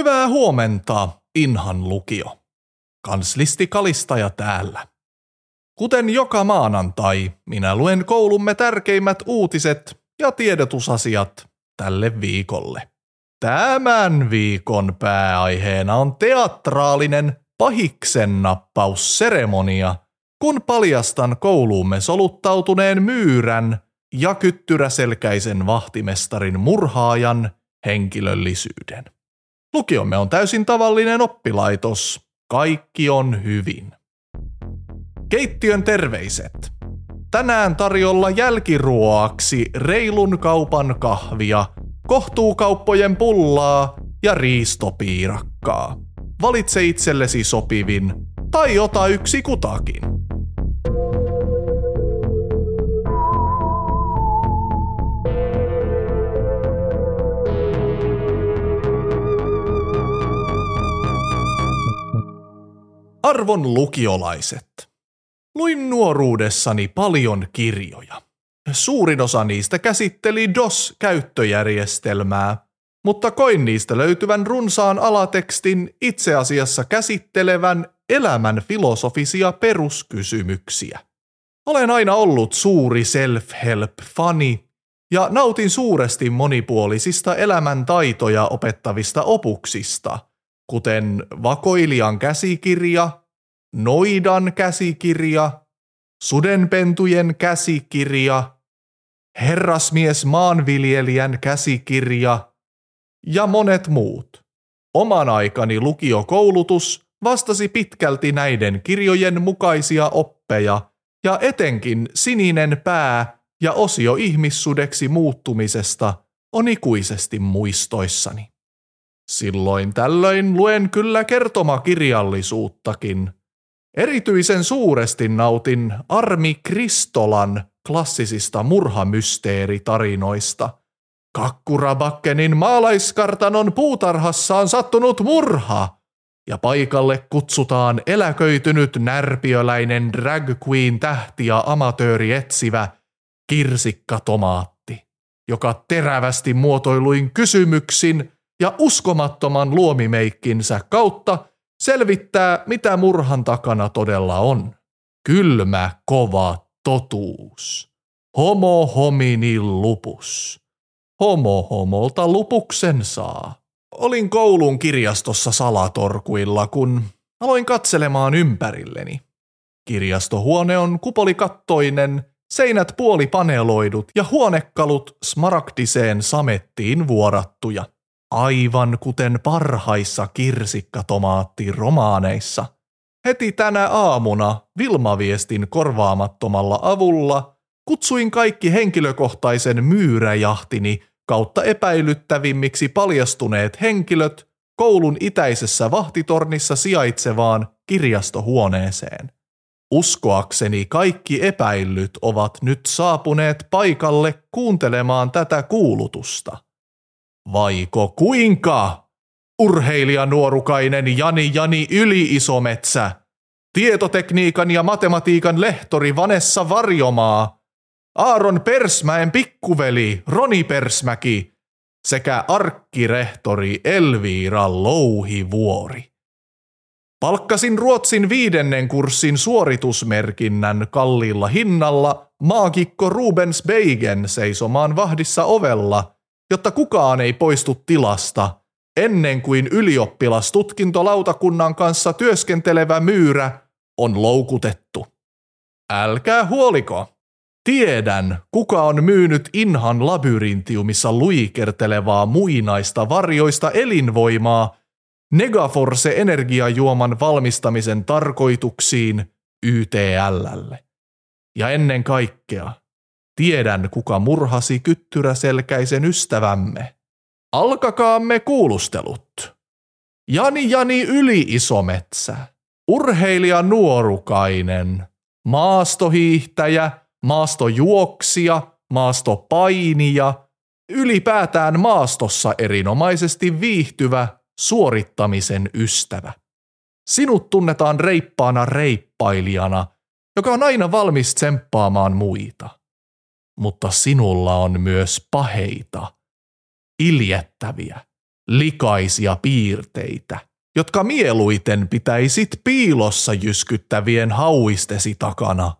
Hyvää huomenta, Inhan lukio. Kanslisti Kalistaja täällä. Kuten joka maanantai, minä luen koulumme tärkeimmät uutiset ja tiedotusasiat tälle viikolle. Tämän viikon pääaiheena on teatraalinen pahiksen nappausseremonia, kun paljastan kouluumme soluttautuneen myyrän ja kyttyräselkäisen vahtimestarin murhaajan henkilöllisyyden. Lukiomme on täysin tavallinen oppilaitos. Kaikki on hyvin. Keittiön terveiset. Tänään tarjolla jälkiruoaksi reilun kaupan kahvia, kohtuukauppojen pullaa ja riistopiirakkaa. Valitse itsellesi sopivin tai ota yksi kutakin. Arvon lukiolaiset. Luin nuoruudessani paljon kirjoja. Suurin osa niistä käsitteli DOS-käyttöjärjestelmää, mutta koin niistä löytyvän runsaan alatekstin itse asiassa käsittelevän elämän filosofisia peruskysymyksiä. Olen aina ollut suuri self-help-fani ja nautin suuresti monipuolisista elämäntaitoja opettavista opuksista – kuten Vakoilijan käsikirja, Noidan käsikirja, Sudenpentujen käsikirja, Herrasmies maanviljelijän käsikirja ja monet muut. Oman aikani lukiokoulutus vastasi pitkälti näiden kirjojen mukaisia oppeja ja etenkin sininen pää ja osio ihmissudeksi muuttumisesta on ikuisesti muistoissani. Silloin tällöin luen kyllä kertomakirjallisuuttakin. Erityisen suuresti nautin Armi Kristolan klassisista murhamysteeritarinoista. Kakkurabakkenin maalaiskartanon puutarhassa on sattunut murha, ja paikalle kutsutaan eläköitynyt närpiöläinen drag queen tähti ja amatööri etsivä Kirsikka Tomaatti, joka terävästi muotoiluin kysymyksin – ja uskomattoman luomimeikkinsä kautta selvittää, mitä murhan takana todella on. Kylmä, kova totuus. Homo homini lupus. Homo homolta lupuksen saa. Olin koulun kirjastossa salatorkuilla, kun aloin katselemaan ympärilleni. Kirjastohuone on kupolikattoinen, seinät puolipaneloidut ja huonekalut smaragdiseen samettiin vuorattuja – aivan kuten parhaissa kirsikkatomaattiromaaneissa. Heti tänä aamuna Vilmaviestin korvaamattomalla avulla kutsuin kaikki henkilökohtaisen myyräjahtini kautta epäilyttävimmiksi paljastuneet henkilöt koulun itäisessä vahtitornissa sijaitsevaan kirjastohuoneeseen. Uskoakseni kaikki epäillyt ovat nyt saapuneet paikalle kuuntelemaan tätä kuulutusta – Vaiko kuinka? Urheilija nuorukainen Jani Jani Yli-Isometsä, tietotekniikan ja matematiikan lehtori Vanessa Varjomaa, Aaron Persmäen pikkuveli Roni Persmäki sekä arkkirehtori Elviira Louhivuori. Palkkasin Ruotsin viidennen kurssin suoritusmerkinnän kalliilla hinnalla maagikko Rubens Beigen seisomaan vahdissa ovella – jotta kukaan ei poistu tilasta ennen kuin ylioppilastutkintolautakunnan kanssa työskentelevä myyrä on loukutettu. Älkää huoliko. Tiedän, kuka on myynyt Inhan labyrintiumissa luikertelevaa muinaista varjoista elinvoimaa Negaforce-energiajuoman valmistamisen tarkoituksiin YTLlle. Ja ennen kaikkea, Tiedän, kuka murhasi kyttyräselkäisen ystävämme. Alkakaamme kuulustelut. Jani Jani Yli-Isometsä, urheilija nuorukainen, maastohiihtäjä, maastojuoksija, maastopainija, ylipäätään maastossa erinomaisesti viihtyvä suorittamisen ystävä. Sinut tunnetaan reippaana reippailijana, joka on aina valmis tsemppaamaan muita mutta sinulla on myös paheita, iljettäviä, likaisia piirteitä, jotka mieluiten pitäisit piilossa jyskyttävien hauistesi takana.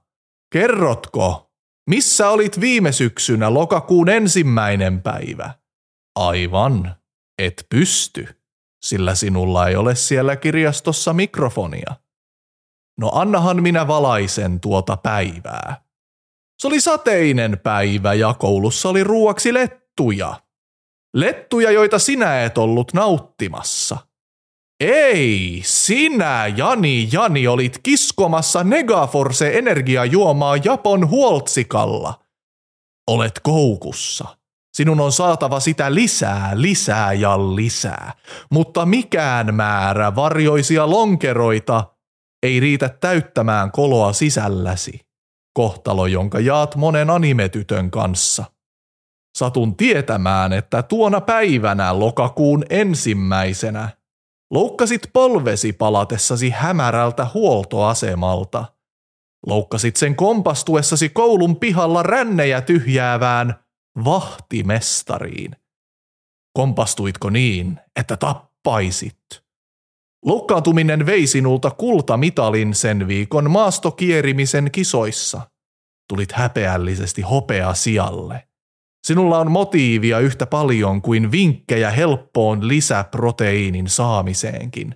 Kerrotko, missä olit viime syksynä lokakuun ensimmäinen päivä? Aivan, et pysty, sillä sinulla ei ole siellä kirjastossa mikrofonia. No annahan minä valaisen tuota päivää. Se oli sateinen päivä ja koulussa oli ruuaksi lettuja. Lettuja, joita sinä et ollut nauttimassa. Ei, sinä, Jani, Jani, olit kiskomassa Negaforce energiajuomaa Japon huoltsikalla. Olet koukussa. Sinun on saatava sitä lisää, lisää ja lisää, mutta mikään määrä varjoisia lonkeroita ei riitä täyttämään koloa sisälläsi. Kohtalo, jonka jaat monen animetytön kanssa. Satun tietämään, että tuona päivänä lokakuun ensimmäisenä loukkasit polvesi palatessasi hämärältä huoltoasemalta. Loukkasit sen kompastuessasi koulun pihalla rännejä tyhjäävään vahtimestariin. Kompastuitko niin, että tappaisit? Loukkaantuminen vei sinulta kultamitalin sen viikon maastokierimisen kisoissa. Tulit häpeällisesti hopea sijalle. Sinulla on motiivia yhtä paljon kuin vinkkejä helppoon lisäproteiinin saamiseenkin.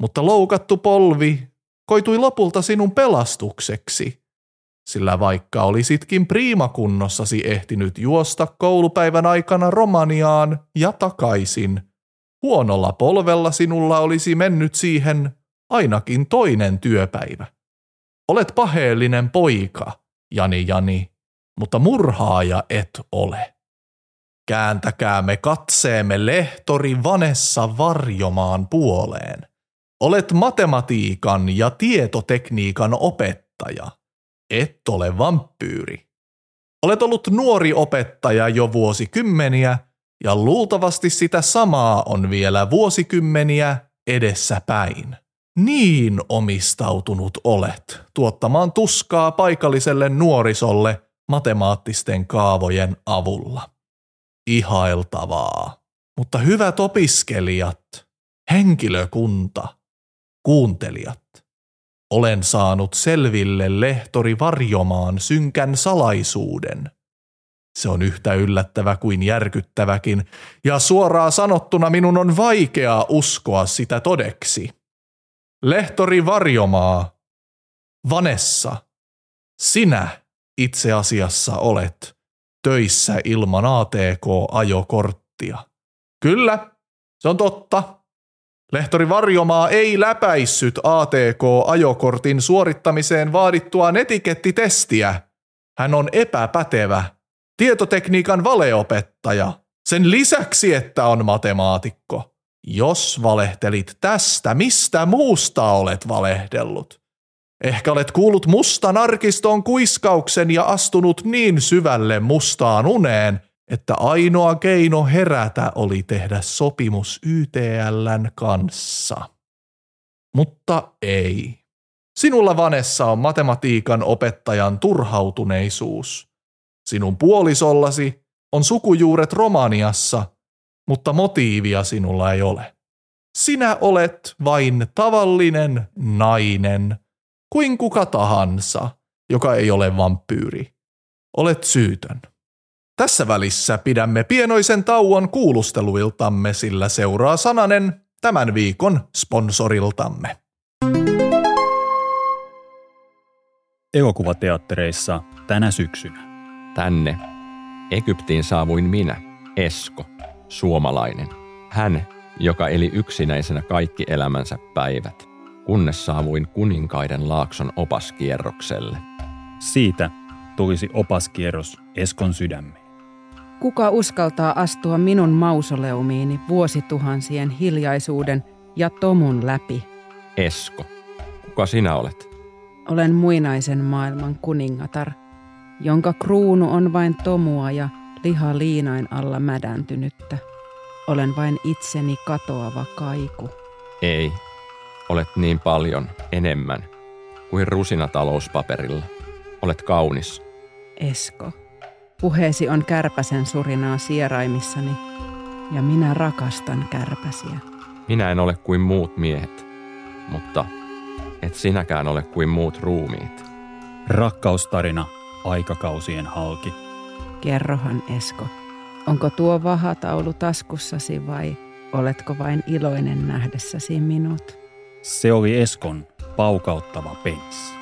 Mutta loukattu polvi koitui lopulta sinun pelastukseksi, sillä vaikka olisitkin priimakunnossasi ehtinyt juosta koulupäivän aikana Romaniaan ja takaisin, huonolla polvella sinulla olisi mennyt siihen ainakin toinen työpäivä. Olet paheellinen poika, Jani Jani, mutta murhaaja et ole. Kääntäkäämme katseemme lehtori Vanessa Varjomaan puoleen. Olet matematiikan ja tietotekniikan opettaja. Et ole vampyyri. Olet ollut nuori opettaja jo vuosikymmeniä ja luultavasti sitä samaa on vielä vuosikymmeniä edessä päin. Niin omistautunut olet tuottamaan tuskaa paikalliselle nuorisolle matemaattisten kaavojen avulla. Ihailtavaa. Mutta hyvät opiskelijat, henkilökunta, kuuntelijat, olen saanut selville lehtori varjomaan synkän salaisuuden. Se on yhtä yllättävä kuin järkyttäväkin, ja suoraan sanottuna minun on vaikeaa uskoa sitä todeksi. Lehtori Varjomaa, Vanessa, sinä itse asiassa olet töissä ilman ATK-ajokorttia. Kyllä, se on totta. Lehtori Varjomaa ei läpäissyt ATK-ajokortin suorittamiseen vaadittua netikettitestiä. Hän on epäpätevä, tietotekniikan valeopettaja, sen lisäksi, että on matemaatikko. Jos valehtelit tästä, mistä muusta olet valehdellut? Ehkä olet kuullut mustan arkiston kuiskauksen ja astunut niin syvälle mustaan uneen, että ainoa keino herätä oli tehdä sopimus YTLn kanssa. Mutta ei. Sinulla Vanessa on matematiikan opettajan turhautuneisuus. Sinun puolisollasi on sukujuuret Romaniassa, mutta motiivia sinulla ei ole. Sinä olet vain tavallinen nainen – kuin kuka tahansa, joka ei ole vampyyri. Olet syytön. Tässä välissä pidämme pienoisen tauon kuulusteluiltamme, sillä seuraa sananen tämän viikon sponsoriltamme. Elokuvateattereissa tänä syksynä. Tänne Egyptiin saavuin minä, Esko, suomalainen. Hän, joka eli yksinäisenä kaikki elämänsä päivät – kunnes saavuin kuninkaiden laakson opaskierrokselle. Siitä tulisi opaskierros Eskon sydämeen. Kuka uskaltaa astua minun mausoleumiini vuosituhansien hiljaisuuden ja tomun läpi? Esko, kuka sinä olet? Olen muinaisen maailman kuningatar, jonka kruunu on vain tomua ja liha liinain alla mädäntynyttä. Olen vain itseni katoava kaiku. Ei, Olet niin paljon enemmän kuin rusina talouspaperilla. Olet kaunis. Esko, puheesi on kärpäsen surinaa sieraimissani. ja minä rakastan kärpäsiä. Minä en ole kuin muut miehet, mutta et sinäkään ole kuin muut ruumiit. Rakkaustarina aikakausien halki. Kerrohan Esko, onko tuo vahataulu taskussasi vai oletko vain iloinen nähdessäsi minut? Se oli Eskon paukauttava penssi.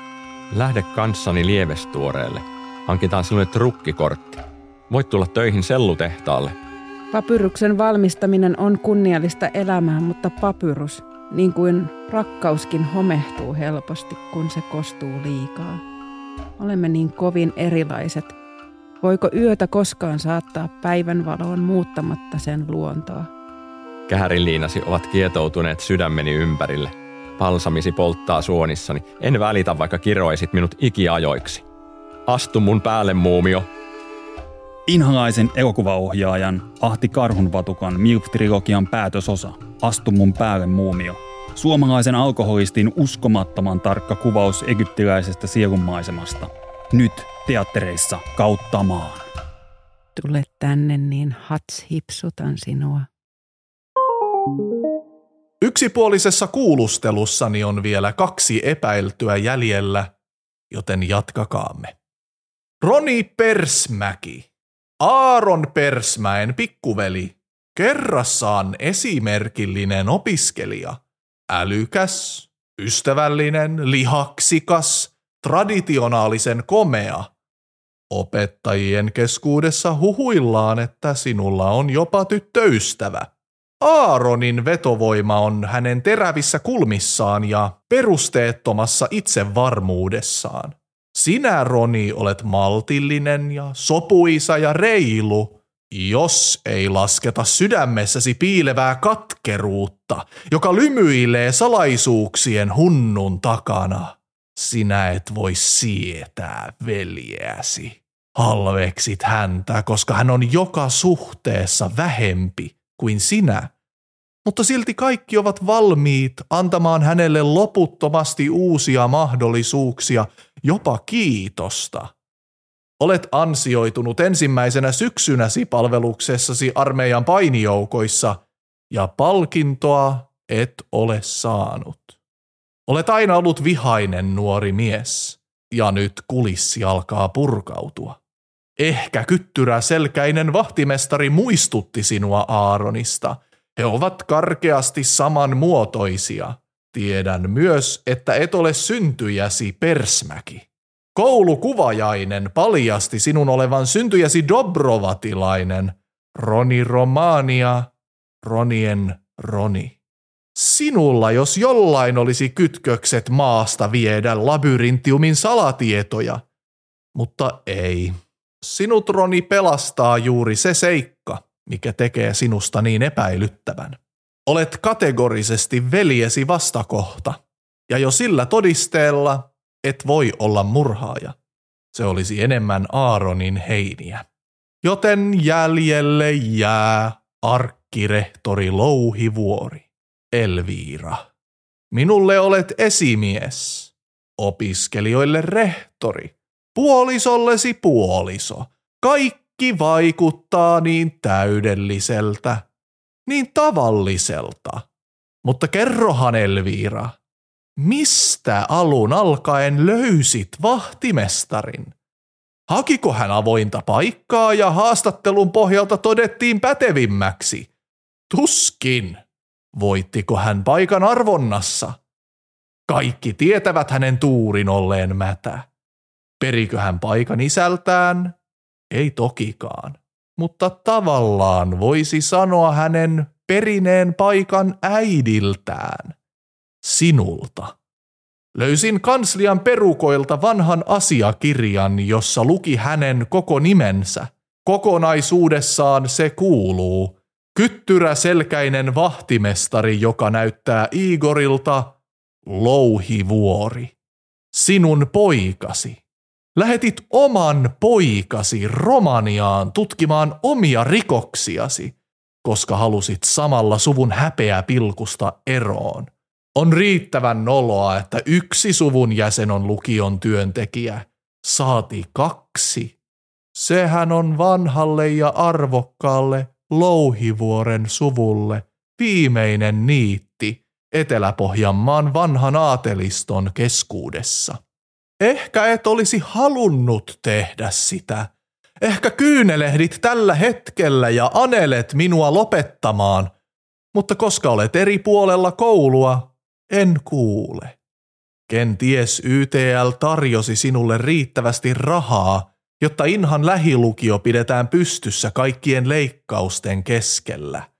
Lähde kanssani lievestuoreelle. Hankitaan sinulle trukkikortti. Voit tulla töihin sellutehtaalle. Papyruksen valmistaminen on kunniallista elämää, mutta papyrus, niin kuin rakkauskin homehtuu helposti, kun se kostuu liikaa. Olemme niin kovin erilaiset. Voiko yötä koskaan saattaa päivänvaloon muuttamatta sen luontoa? Kähäriliinasi ovat kietoutuneet sydämeni ympärille. Palsamisi polttaa suonissani. En välitä, vaikka kiroisit minut ikiajoiksi. Astu mun päälle, muumio. Inhalaisen elokuvaohjaajan Ahti Karhunvatukan MILF-trilogian päätösosa Astu mun päälle muumio. Suomalaisen alkoholistin uskomattoman tarkka kuvaus egyptiläisestä sielunmaisemasta. Nyt teattereissa kautta maan. Tule tänne, niin hats hipsutan sinua. Yksipuolisessa kuulustelussani on vielä kaksi epäiltyä jäljellä, joten jatkakaamme. Roni Persmäki, Aaron Persmäen pikkuveli, kerrassaan esimerkillinen opiskelija, älykäs, ystävällinen, lihaksikas, traditionaalisen komea. Opettajien keskuudessa huhuillaan, että sinulla on jopa tyttöystävä. Aaronin vetovoima on hänen terävissä kulmissaan ja perusteettomassa itsevarmuudessaan. Sinä, Roni, olet maltillinen ja sopuisa ja reilu, jos ei lasketa sydämessäsi piilevää katkeruutta, joka lymyilee salaisuuksien hunnun takana. Sinä et voi sietää veljeäsi. Halveksit häntä, koska hän on joka suhteessa vähempi kuin sinä. Mutta silti kaikki ovat valmiit antamaan hänelle loputtomasti uusia mahdollisuuksia, jopa kiitosta. Olet ansioitunut ensimmäisenä syksynäsi palveluksessasi armeijan painijoukoissa, ja palkintoa et ole saanut. Olet aina ollut vihainen nuori mies, ja nyt kulissi alkaa purkautua. Ehkä kyttyrä selkäinen vahtimestari muistutti sinua Aaronista. He ovat karkeasti samanmuotoisia. Tiedän myös, että et ole syntyjäsi persmäki. Koulukuvajainen paljasti sinun olevan syntyjäsi Dobrovatilainen, Roni Romania, Ronien Roni. Sinulla, jos jollain olisi kytkökset maasta viedä labyrintiumin salatietoja, mutta ei. Sinut, Roni, pelastaa juuri se seikka, mikä tekee sinusta niin epäilyttävän. Olet kategorisesti veljesi vastakohta, ja jo sillä todisteella et voi olla murhaaja. Se olisi enemmän Aaronin heiniä. Joten jäljelle jää arkkirehtori Louhivuori, Elviira. Minulle olet esimies, opiskelijoille rehtori, puolisollesi puoliso. Kaikki vaikuttaa niin täydelliseltä, niin tavalliselta. Mutta kerrohan Elviira, mistä alun alkaen löysit vahtimestarin? Hakiko hän avointa paikkaa ja haastattelun pohjalta todettiin pätevimmäksi? Tuskin. Voittiko hän paikan arvonnassa? Kaikki tietävät hänen tuurin olleen mätä. Perikö hän paikan isältään? Ei tokikaan. Mutta tavallaan voisi sanoa hänen perineen paikan äidiltään, sinulta. Löysin kanslian perukoilta vanhan asiakirjan, jossa luki hänen koko nimensä. Kokonaisuudessaan se kuuluu. Kyttyrä selkäinen vahtimestari, joka näyttää Igorilta Louhivuori. Sinun poikasi. Lähetit oman poikasi Romaniaan tutkimaan omia rikoksiasi, koska halusit samalla suvun häpeä pilkusta eroon. On riittävän noloa, että yksi suvun jäsen on lukion työntekijä, saati kaksi. Sehän on vanhalle ja arvokkaalle Louhivuoren suvulle viimeinen niitti Etelä-Pohjanmaan vanhan aateliston keskuudessa. Ehkä et olisi halunnut tehdä sitä. Ehkä kyynelehdit tällä hetkellä ja anelet minua lopettamaan, mutta koska olet eri puolella koulua, en kuule. Kenties YTL tarjosi sinulle riittävästi rahaa, jotta Inhan lähilukio pidetään pystyssä kaikkien leikkausten keskellä.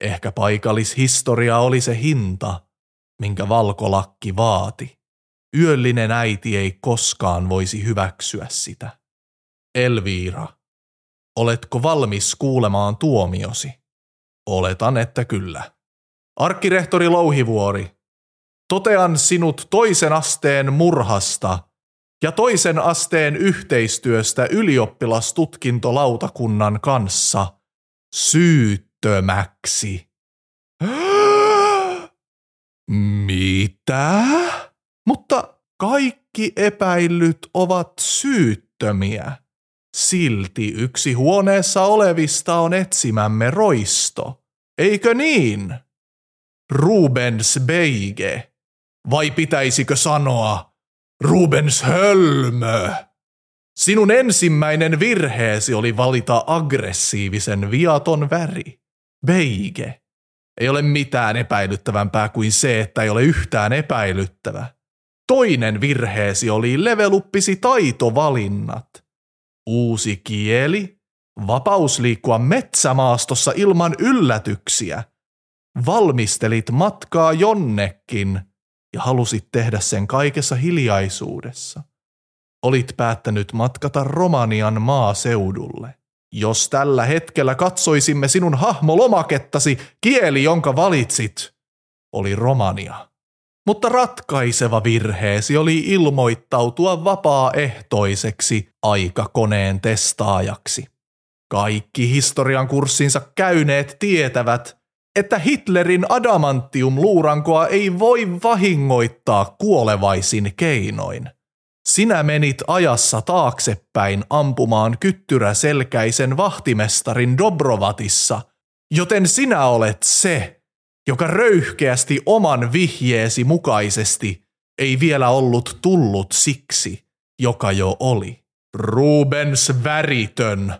Ehkä paikallishistoria oli se hinta, minkä valkolakki vaati. Yöllinen äiti ei koskaan voisi hyväksyä sitä. Elviira, oletko valmis kuulemaan tuomiosi? Oletan, että kyllä. Arkkirehtori Louhivuori, totean sinut toisen asteen murhasta ja toisen asteen yhteistyöstä ylioppilastutkintolautakunnan kanssa syyttömäksi. Mitä? Mutta kaikki epäillyt ovat syyttömiä. Silti yksi huoneessa olevista on etsimämme roisto. Eikö niin? Rubens Beige. Vai pitäisikö sanoa Rubens Hölmö? Sinun ensimmäinen virheesi oli valita aggressiivisen viaton väri. Beige. Ei ole mitään epäilyttävämpää kuin se, että ei ole yhtään epäilyttävä. Toinen virheesi oli leveluppisi taitovalinnat. Uusi kieli, vapaus liikkua metsämaastossa ilman yllätyksiä. Valmistelit matkaa jonnekin ja halusit tehdä sen kaikessa hiljaisuudessa. Olit päättänyt matkata Romanian maaseudulle. Jos tällä hetkellä katsoisimme sinun hahmolomakettasi, kieli, jonka valitsit, oli Romania. Mutta ratkaiseva virheesi oli ilmoittautua vapaaehtoiseksi aikakoneen testaajaksi. Kaikki historian kurssinsa käyneet tietävät, että Hitlerin adamantium-luurankoa ei voi vahingoittaa kuolevaisin keinoin. Sinä menit ajassa taaksepäin ampumaan kyttyräselkäisen vahtimestarin Dobrovatissa, joten sinä olet se, joka röyhkeästi oman vihjeesi mukaisesti ei vielä ollut tullut siksi, joka jo oli. Rubens väritön,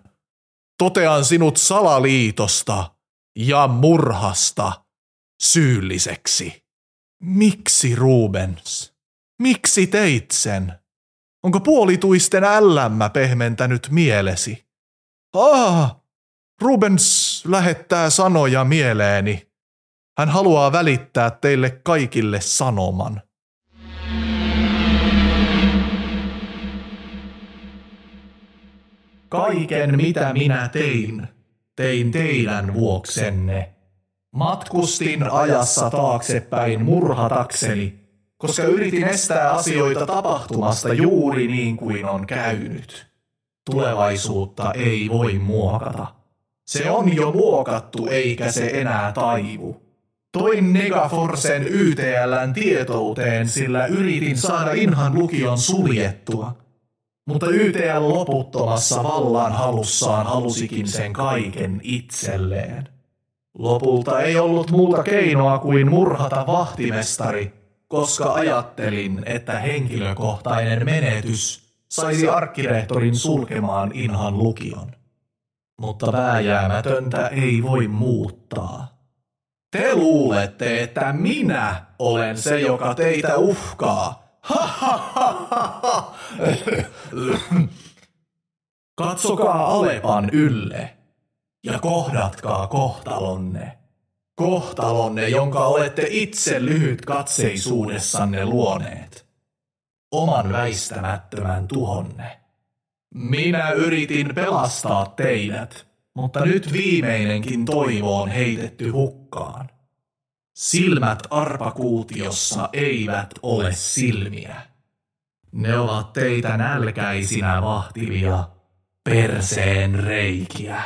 totean sinut salaliitosta ja murhasta syylliseksi. Miksi Rubens? Miksi teit sen? Onko puolituisten ällämmä pehmentänyt mielesi? Ah, Rubens lähettää sanoja mieleeni. Hän haluaa välittää teille kaikille sanoman. Kaiken mitä minä tein, tein teidän vuoksenne. Matkustin ajassa taaksepäin murhatakseni, koska yritin estää asioita tapahtumasta juuri niin kuin on käynyt. Tulevaisuutta ei voi muokata. Se on jo muokattu eikä se enää taivu. Toin Negaforcen YTLn tietouteen, sillä yritin saada Inhan lukion suljettua. Mutta YTL loputtomassa vallan halussaan halusikin sen kaiken itselleen. Lopulta ei ollut muuta keinoa kuin murhata vahtimestari, koska ajattelin, että henkilökohtainen menetys saisi arkkirehtorin sulkemaan Inhan lukion. Mutta vääjäämätöntä ei voi muuttaa. Te luulette, että minä olen se, joka teitä uhkaa. Katsokaa Alepan ylle ja kohdatkaa kohtalonne. Kohtalonne, jonka olette itse lyhyt katseisuudessanne luoneet. Oman väistämättömän tuhonne. Minä yritin pelastaa teidät, mutta nyt viimeinenkin toivo on heitetty hukkaan. Silmät arpakuutiossa eivät ole silmiä. Ne ovat teitä nälkäisinä vahtivia perseen reikiä.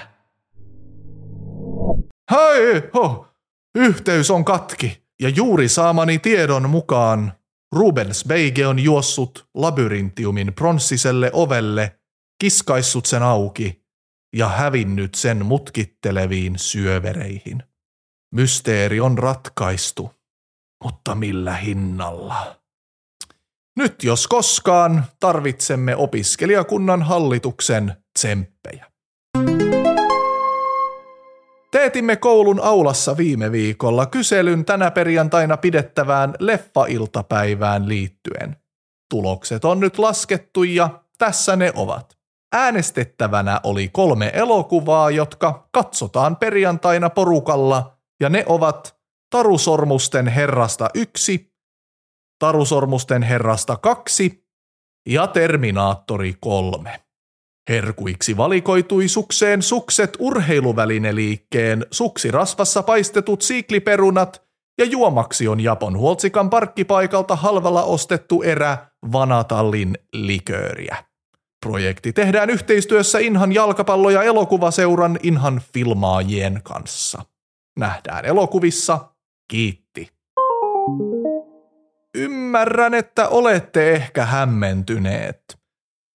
Hei, ho! Yhteys on katki, ja juuri saamani tiedon mukaan Rubens Beige on juossut labyrintiumin pronssiselle ovelle, kiskaissut sen auki ja hävinnyt sen mutkitteleviin syövereihin. Mysteeri on ratkaistu, mutta millä hinnalla? Nyt jos koskaan tarvitsemme opiskelijakunnan hallituksen tsemppejä. Teetimme koulun aulassa viime viikolla kyselyn tänä perjantaina pidettävään leffailtapäivään liittyen. Tulokset on nyt laskettu ja tässä ne ovat. Äänestettävänä oli kolme elokuvaa, jotka katsotaan perjantaina porukalla, ja ne ovat Tarusormusten herrasta yksi, Tarusormusten herrasta kaksi ja Terminaattori kolme. Herkuiksi valikoitui sukseen sukset urheiluvälineliikkeen, suksirasvassa paistetut siikliperunat ja juomaksi on Japon Huoltsikan parkkipaikalta halvalla ostettu erä Vanatallin likööriä. Projekti tehdään yhteistyössä Inhan jalkapallo- ja elokuvaseuran Inhan filmaajien kanssa. Nähdään elokuvissa. Kiitti. Ymmärrän, että olette ehkä hämmentyneet.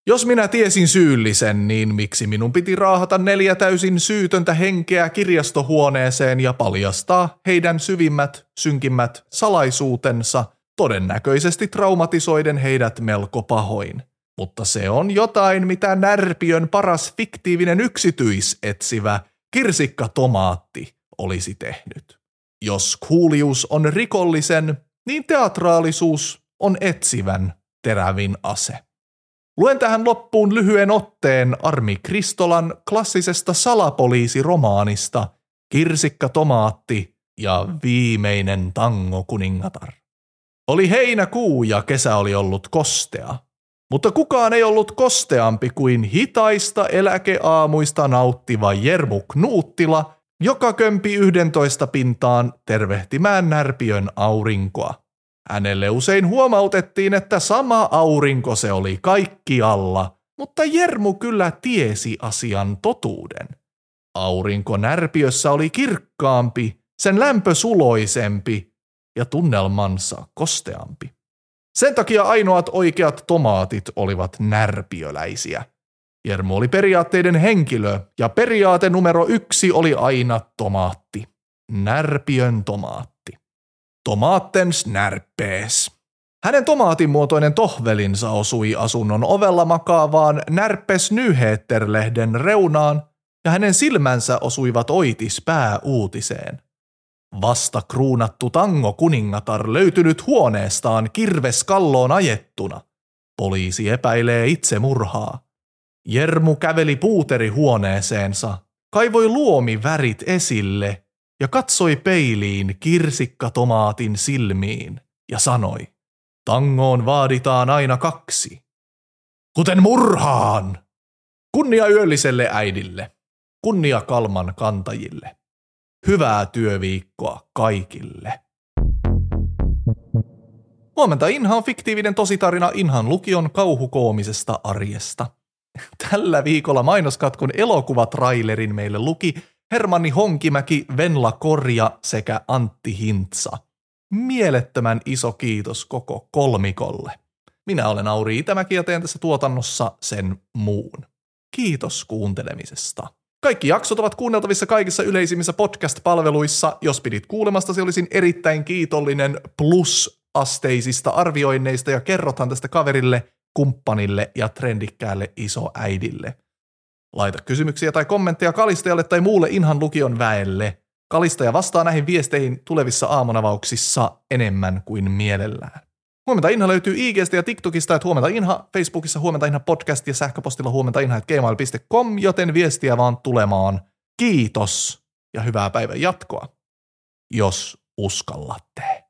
Jos minä tiesin syyllisen, niin miksi minun piti raahata neljä täysin syytöntä henkeä kirjastohuoneeseen ja paljastaa heidän syvimmät, synkimmät salaisuutensa, todennäköisesti traumatisoiden heidät melko pahoin. Mutta se on jotain, mitä Närpiön paras fiktiivinen yksityisetsivä Kirsikka Tomaatti olisi tehnyt. Jos kuulius on rikollisen, niin teatraalisuus on etsivän terävin ase. Luen tähän loppuun lyhyen otteen Armi Kristolan klassisesta salapoliisiromaanista Kirsikka Tomaatti ja viimeinen tango kuningatar. Oli heinäkuu ja kesä oli ollut kostea, mutta kukaan ei ollut kosteampi kuin hitaista eläkeaamuista nauttiva Jermu Knuuttila, joka kömpi yhdentoista pintaan tervehtimään närpiön aurinkoa. Hänelle usein huomautettiin, että sama aurinko se oli kaikkialla, mutta Jermu kyllä tiesi asian totuuden. Aurinko närpiössä oli kirkkaampi, sen lämpö suloisempi ja tunnelmansa kosteampi. Sen takia ainoat oikeat tomaatit olivat närpiöläisiä. Jermu oli periaatteiden henkilö ja periaate numero yksi oli aina tomaatti. Närpiön tomaatti. Tomaatten snärppees. Hänen tomaatinmuotoinen tohvelinsa osui asunnon ovella makaavaan Närpes Nyheter-lehden reunaan ja hänen silmänsä osuivat oitis pääuutiseen. Vasta kruunattu tango kuningatar löytynyt huoneestaan kirveskalloon ajettuna. Poliisi epäilee itse murhaa. Jermu käveli puuterihuoneeseensa, kaivoi luomi värit esille ja katsoi peiliin kirsikkatomaatin silmiin ja sanoi, tangoon vaaditaan aina kaksi. Kuten murhaan! Kunnia yölliselle äidille, kunnia kalman kantajille. Hyvää työviikkoa kaikille. Huomenta Inha on fiktiivinen tositarina Inhan lukion kauhukoomisesta arjesta. Tällä viikolla mainoskatkun elokuvatrailerin meille luki Hermanni Honkimäki, Venla Korja sekä Antti Hintsa. Mielettömän iso kiitos koko kolmikolle. Minä olen Auri Itämäki ja teen tässä tuotannossa sen muun. Kiitos kuuntelemisesta. Kaikki jaksot ovat kuunneltavissa kaikissa yleisimmissä podcast-palveluissa. Jos pidit kuulemastasi, olisin erittäin kiitollinen plus-asteisista arvioinneista ja kerrothan tästä kaverille, kumppanille ja trendikkäälle isoäidille. Laita kysymyksiä tai kommentteja Kalistajalle tai muulle Inhan lukion väelle. Kalistaja vastaa näihin viesteihin tulevissa aamunavauksissa enemmän kuin mielellään. Huomenta Inha löytyy IGstä ja TikTokista, että huomenta Inha, Facebookissa huomenta Inha podcast ja sähköpostilla huomenta Inha, gmail.com, joten viestiä vaan tulemaan. Kiitos ja hyvää päivän jatkoa, jos uskallatte.